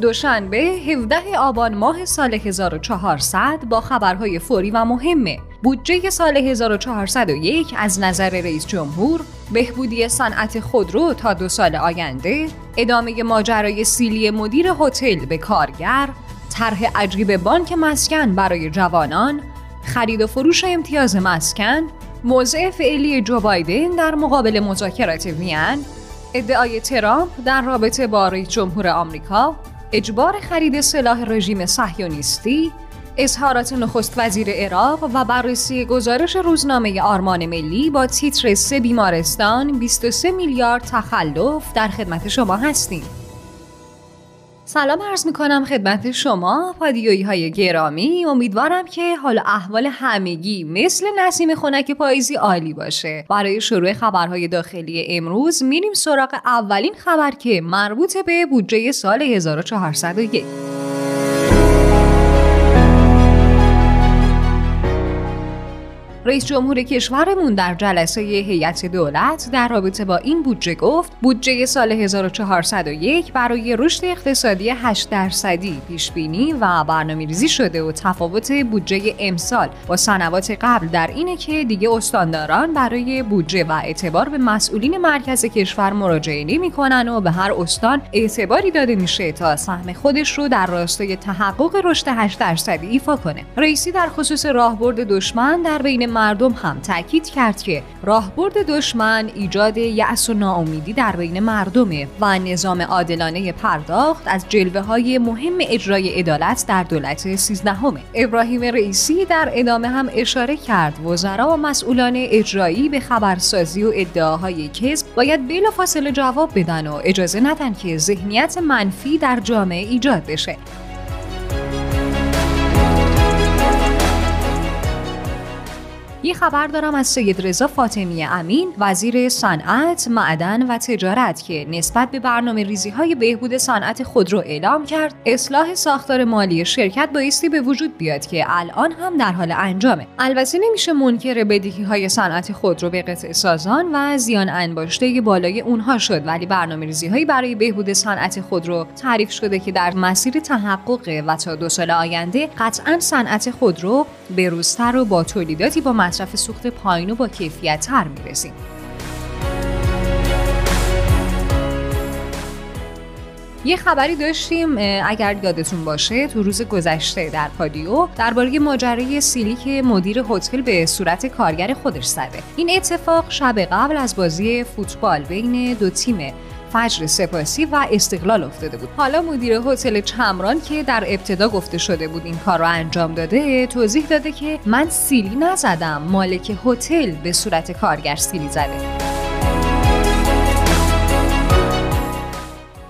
دوشنبه 17 آبان ماه سال 1400 با خبرهای فوری و مهمه. بودجه سال 1401 از نظر رئیس جمهور بهبودی صنعت خودرو تا دو سال آینده ادامه ماجرای سیلی مدیر هتل به کارگر طرح عجیب بانک مسکن برای جوانان خرید و فروش امتیاز مسکن موضع فعلی جو بایدن در مقابل مذاکرات وین ادعای ترامپ در رابطه با رئیس جمهور آمریکا اجبار خرید سلاح رژیم صهیونیستی اظهارات نخست وزیر عراق و بررسی گزارش روزنامه آرمان ملی با تیتر سه بیمارستان 23 میلیارد تخلف در خدمت شما هستیم. سلام عرض می کنم خدمت شما پادیویی های گرامی. امیدوارم که حال احوال همگی مثل نسیم خنک پاییزی عالی باشه. برای شروع خبرهای داخلی امروز میریم سراغ اولین خبر که مربوط به بودجه سال 1401 رئیس جمهور کشورمون در جلسه هیئت دولت در رابطه با این بودجه گفت بودجه سال 1401 برای رشد اقتصادی 8 درصدی پیش بینی و برنامه ریزی شده و تفاوت بودجه امسال با سنوات قبل در اینه که دیگه استانداران برای بودجه و اعتبار به مسئولین مرکز کشور مراجعه نمی‌کنن و به هر استان اعتباری داده میشه تا سهم خودش رو در راستای تحقق رشد 8 درصدی ایفا کنه. رئیسی در خصوص راهبرد دشمن در بین مردم هم تاکید کرد که راهبرد دشمن ایجاد یأس و ناامیدی در بین مردمه و نظام عادلانه پرداخت از جلوه های مهم اجرای عدالت در دولت سیزدهمه. ابراهیم رئیسی در ادامه هم اشاره کرد وزرا و مسئولان اجرایی به خبرسازی و ادعاهای کذب باید بلافاصله جواب بدن و اجازه ندن که ذهنیت منفی در جامعه ایجاد بشه. یه خبر دارم از سید رضا فاطمی امین وزیر صنعت، معدن و تجارت که نسبت به برنامه ریزی های بهبود صنعت خودرو اعلام کرد. اصلاح ساختار مالی شرکت بایستی به وجود بیاد که الان هم در حال انجامه. البته نمیشه منکر بدهی های صنعت خودرو به قطع سازان و زیان انباشته بالای اونها شد ولی برنامه ریزی هایی برای بهبود صنعت خودرو تعریف شده که در مسیر تحقق و تا دو سال آینده قطعا صنعت خودرو بروزتر و با تولیداتی با مصرف سوخت پایین و با کیفیت تر می‌رسیم. یه خبری داشتیم اگر یادتون باشه تو روز گذشته در پادیو درباره ماجرای سیلی که مدیر هتل به صورت کارگر خودش زده این اتفاق شب قبل از بازی فوتبال بین دو تیم فجر سپاسی و استقلال افتاده بود. حالا مدیر هتل چمران که در ابتدا گفته شده بود این کار رو انجام داده توضیح داده که من سیلی نزدم. مالک هتل به صورت کارگر سیلی زده.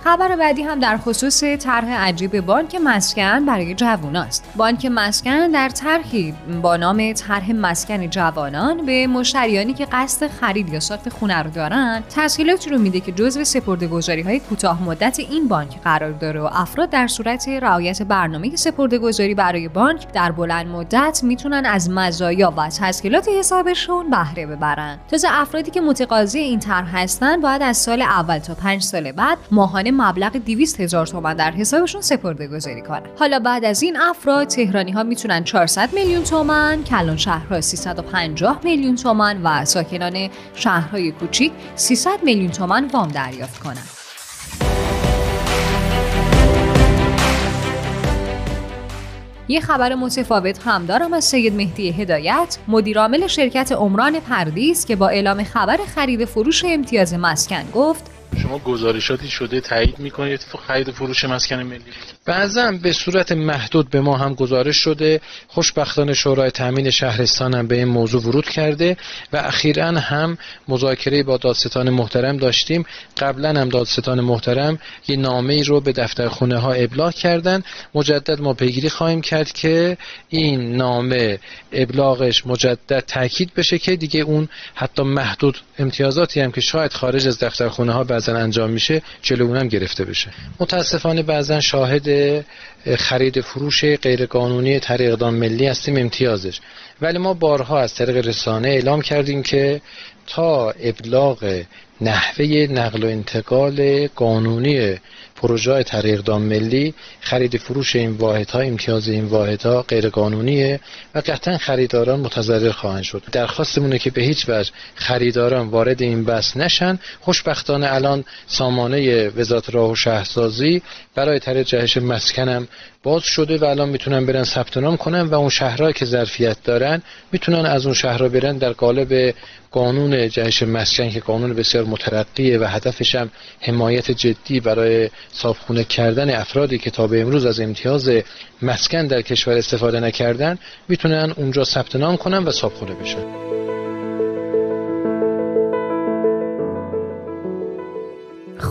خبر بعدی هم در خصوص طرح عجیب بانک مسکن برای جواناست. بانک مسکن در طرحی با نام طرح مسکن جوانان به مشتریانی که قصد خرید یا ساخت خونه رو دارن تسهیلاتی رو میده که جزو سپرده‌گذاری های کوتاه مدت این بانک قرار داره و افراد در صورت رعایت برنامه سپرده‌گذاری برای بانک در بلند مدت می‌تونن از مزایا و تسهیلات حسابشون بهره ببرن. تازه افرادی که متقاضی این طرح هستن باید از سال اول تا پنج سال بعد ماهانه مبلغ 200 هزار تومان در حسابشون سپرده گذاری کنن. حالا بعد از این افراد تهرانی ها می‌تونن 400 میلیون تومان کلان شهرها 350 میلیون تومان و ساکنان شهرهای کوچیک 300 میلیون تومان وام دریافت کنند یه خبر متفاوت هم دارم از سید مهدی هدایت مدیرعامل شرکت عمران پردیس که با اعلام خبر خرید فروش امتیاز مسکن گفت شما گزارشاتی شده تایید می‌کنید؟ خرید فروش مسکن ملی. بعضا به صورت محدود به ما هم گزارش شده. خوشبختانه شورای تامین شهرستان هم به این موضوع ورود کرده و اخیرا هم مذاکره با دادستان محترم داشتیم. قبلا هم دادستان محترم یه نامه ای رو به دفتر خونه ها ابلاغ کردن. مجدد ما پیگیری خواهیم کرد که این نامه ابلاغش مجدد تاکید بشه که دیگه اون حتی محدود امتیازاتی هم که شاید خارج از دفتر خونه ها بعضا انجام میشه جلو اونم گرفته بشه. متاسفانه بعضا شاهد خرید فروش غیرقانونی طریق اقدام ملی هستیم امتیازش. ولی ما بارها از طریق رسانه اعلام کردیم که تا ابلاغ نحوه نقل و انتقال قانونی پروژه های اقدام ملی خرید فروش این واحدها امتیاز این واحدها غیرقانونیه و قطعا خریداران متضرر خواهند شد. درخواستمونه که به هیچ وجه خریداران وارد این بحث نشن. خوشبختانه الان سامانه وزارت راه و شهرسازی برای طریق جهش مسکنم باز شده و الان می‌تونن برن ثبت نام کنن و اون شهرهایی که ظرفیت دارن می‌تونن از اون شهرها برن در قالب قانون جهش مسکن که قانون بسیار مترقیه و هدفش هم حمایت جدی برای صابخونه کردن افرادی که تا به امروز از امتیاز مسکن در کشور استفاده نکردن می‌تونن اونجا ثبت نام کنن و صابخونه بشن.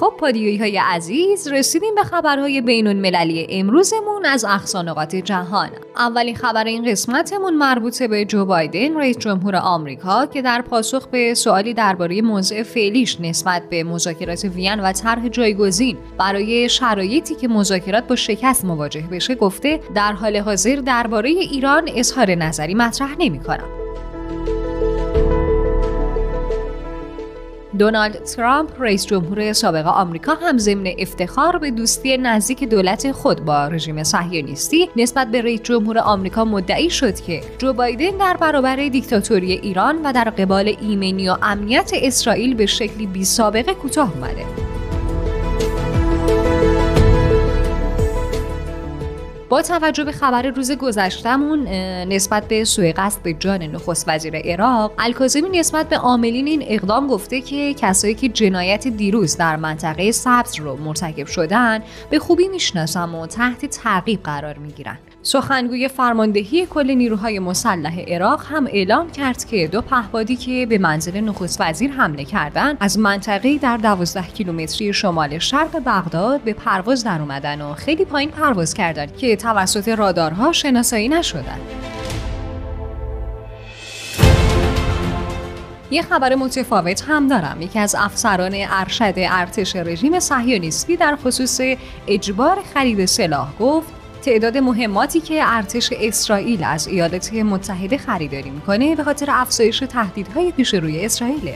خب پادیوی های عزیز رسیدیم به خبرهای بین المللی امروزمون از اقصانقات جهان. اولین خبر این قسمتمون مربوط به جو بایدن رئیس جمهور آمریکا که در پاسخ به سوالی درباره موضع فعلیش نسبت به مذاکرات وین و طرح جایگزین برای شرایطی که مذاکرات با شکست مواجه بشه گفته در حال حاضر درباره ایران اظهار نظری مطرح نمی‌کنم. دونالد ترامپ رئیس جمهور سابق آمریکا هم ضمن افتخار به دوستی نزدیک دولت خود با رژیم صهیونیستی نسبت به رئیس جمهور آمریکا مدعی شد که جو بایدن در برابر دیکتاتوری ایران و در قبال ایمنی و امنیت اسرائیل به شکلی بی سابقه کوتاه اومده. با توجه به خبر روز گذشتهمون نسبت به سوء قصد به جان نخست وزیر عراق الکاظمی نسبت به عاملین این اقدام گفته که کسایی که جنایت دیروز در منطقه سبز رو مرتکب شدن به خوبی می‌شناسم و تحت تعقیب قرار می‌گیرن. سخنگوی فرماندهی کل نیروهای مسلح عراق هم اعلام کرد که دو پهپادی که به منزل نخست وزیر حمله کردند از منطقه در 12 کیلومتری شمال شرق بغداد به پرواز در اومدن و خیلی پایین پرواز کردند که توسط رادارها شناسایی نشدند. یه خبر متفاوت هم دارم یکی از افسران ارشد ارتش رژیم صهیونیستی در خصوص اجبار خرید سلاح گفت تعداد مهماتی که ارتش اسرائیل از ایالات متحده خریداری می‌کنه به خاطر افزایش تهدیدهای پیش روی اسرائیل.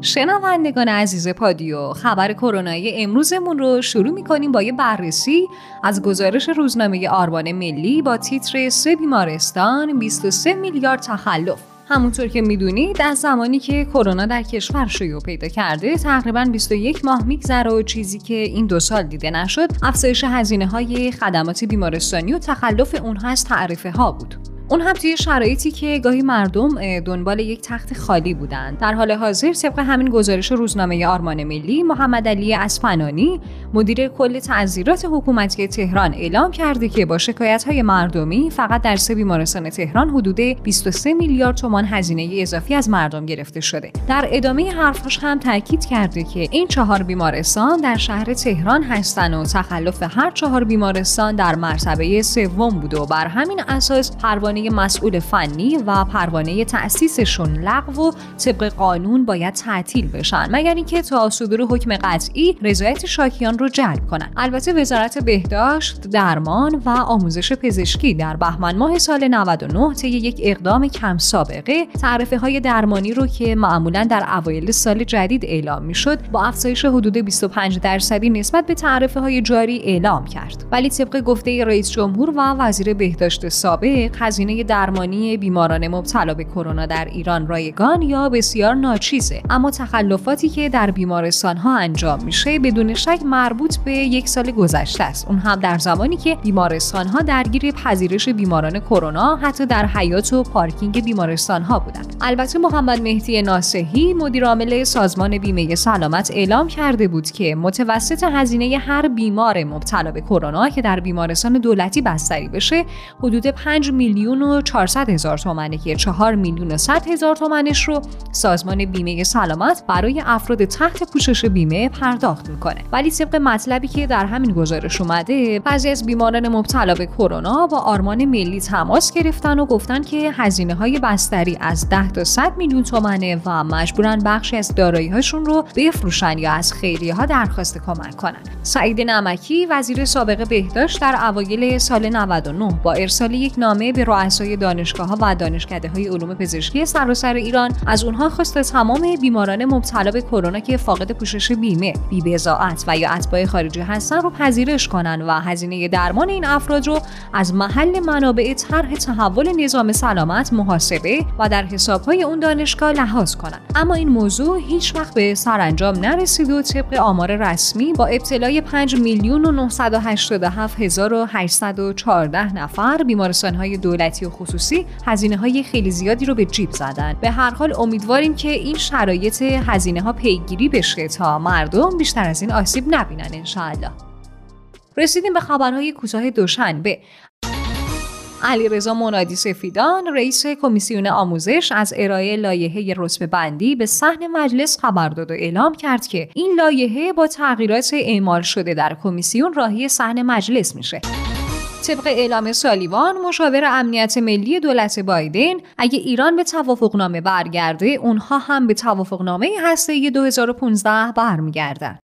شنوندگان عزیز پادیو خبر کرونایی امروزمون رو شروع می‌کنیم با یه بررسی از گزارش روزنامه آرمان ملی با تیتر سه بیمارستان 23 میلیارد تخلف همونطور که می‌دونید از زمانی که کرونا در کشور شیوع پیدا کرده تقریبا 21 ماه میگذره و چیزی که این دو سال دیده نشد افزایش هزینه های خدمات بیمارستانی و تخلف اونها از تعرفه ها بود. اون هم توی شرایطی که گاهی مردم دنبال یک تخت خالی بودند در حال حاضر طبق همین گزارش روزنامه آرمان ملی محمد علی اسفنانی مدیر کل تعذیرات حکومتی تهران اعلام کرده که با شکایت های مردمی فقط در سه بیمارستان تهران حدود 23 میلیارد تومان هزینه اضافی از مردم گرفته شده. در ادامه حرفش هم تاکید کرده که این چهار بیمارستان در شهر تهران هستند و تخلف هر چهار بیمارستان در مرتبه سوم بوده و بر همین اساس پروانه پروانه مسئول فنی و پروانه تأسیسشون لغو و طبق قانون باید تعطیل بشن. مگر اینکه تا صدور حکم قطعی رضایت شاکیان رو جلب کنن. البته وزارت بهداشت درمان و آموزش پزشکی در بهمن ماه سال 99 طی یک اقدام کم سابقه تعرفه های درمانی رو که معمولا در اوایل سال جدید اعلام می‌شد با افزایش حدود 25 درصدی نسبت به تعرفه های جاری اعلام کرد. ولی طبق گفته رئیس جمهور و وزیر بهداشت سابق هزینه هزینه درمانی بیماران مبتلا به کرونا در ایران رایگان یا بسیار ناچیزه. اما تخلفاتی که در بیمارستان ها انجام میشه بدون شک مربوط به یک سال گذشته است. اون هم در زمانی که بیمارستان ها درگیر پذیرش بیماران کرونا حتی در حیات و پارکینگ بیمارستان ها بودند. البته محمد مهدی ناسحی مدیرعامل سازمان بیمه سلامت اعلام کرده بود که متوسط هزینه هر بیمار مبتلا به کرونا که در بیمارستان دولتی بستری بشه حدود 5 میلیون میلیون و 400 هزار تومنه که 4 میلیون و 100 هزار تومنش رو سازمان بیمه سلامت برای افراد تحت پوشش بیمه پرداخت می‌کنه. ولی طبق مطلبی که در همین گزارش اومده بعضی از بیماران مبتلا به کرونا با آرمان ملی تماس گرفتن و گفتن که هزینه های بستری از 10 تا 100 میلیون تومنه و مجبورن بخشی از دارایی هاشون رو بفروشن یا از خیریه ها درخواست کمک کنن. سعید نمکی وزیر سابق بهداشت در اوایل سال 99 با ارسال یک نامه به رؤسای دانشگاه ها و دانشکده های علوم پزشکی سراسر ایران از اونها خواست تمام بیماران مبتلا به کرونا که فاقد پوشش بیمه، بی‌بضاعت و یا اتباع خارجی هستن رو پذیرش کنن و هزینه درمان این افراد رو از محل منابع طرح تحول نظام سلامت محاسبه و در حسابهای اون دانشگاه لحاظ کنند اما این موضوع هیچ وقت به سرانجام نرسید و طبق آمار رسمی با ابتلای 5 میلیون و 987 هزار و 814 نفر بیمارستان های دولتی و خصوصی هزینه های خیلی زیادی رو به جیب زدن. به هر حال امیدواریم که این شرایط هزینه ها پیگیری بشه تا مردم بیشتر از این آسیب نبینن انشاءالله. رسیدیم به خبرهای کوتاه دوشنبه. علیرضا منادی سفیدان رئیس کمیسیون آموزش از ارائه لایحه رتبه بندی به صحن مجلس خبر داد و اعلام کرد که این لایحه با تغییرات اعمال شده در کمیسیون راهی صحن مجلس میشه. طبق اعلام سالیوان مشاور امنیت ملی دولت بایدن اگه ایران به توافقنامه برگرده اونها هم به توافقنامه هسته 2015 برمیگردن.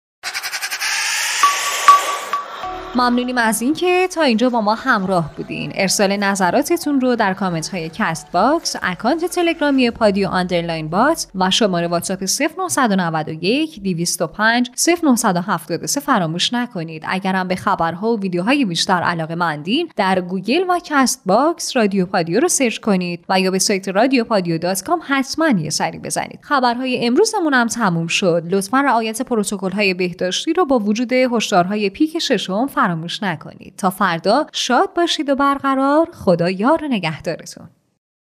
ممنونیم از اینکه تا اینجا با ما همراه بودین. ارسال نظراتتون رو در کامنت های کست باکس account تلگرامی پادیو underline bot و شماره واتساپ 0991 205 0973 فراموش نکنید. اگرم به خبرها و ویدیوهای بیشتر علاقه مندین در گوگل و کست باکس رادیو پادیو رو سرچ کنید و یا به سایت رادیو پادیو dot com حتما یه سری بزنید. خبرهای امروزمون هم تموم شد. لطفا رعایت پروتکل های بهداشتی رو با وجود هشدارهای پیک ششم فراموش نکنید. تا فردا شاد باشید و برقرار. خدا یار نگهدارتون.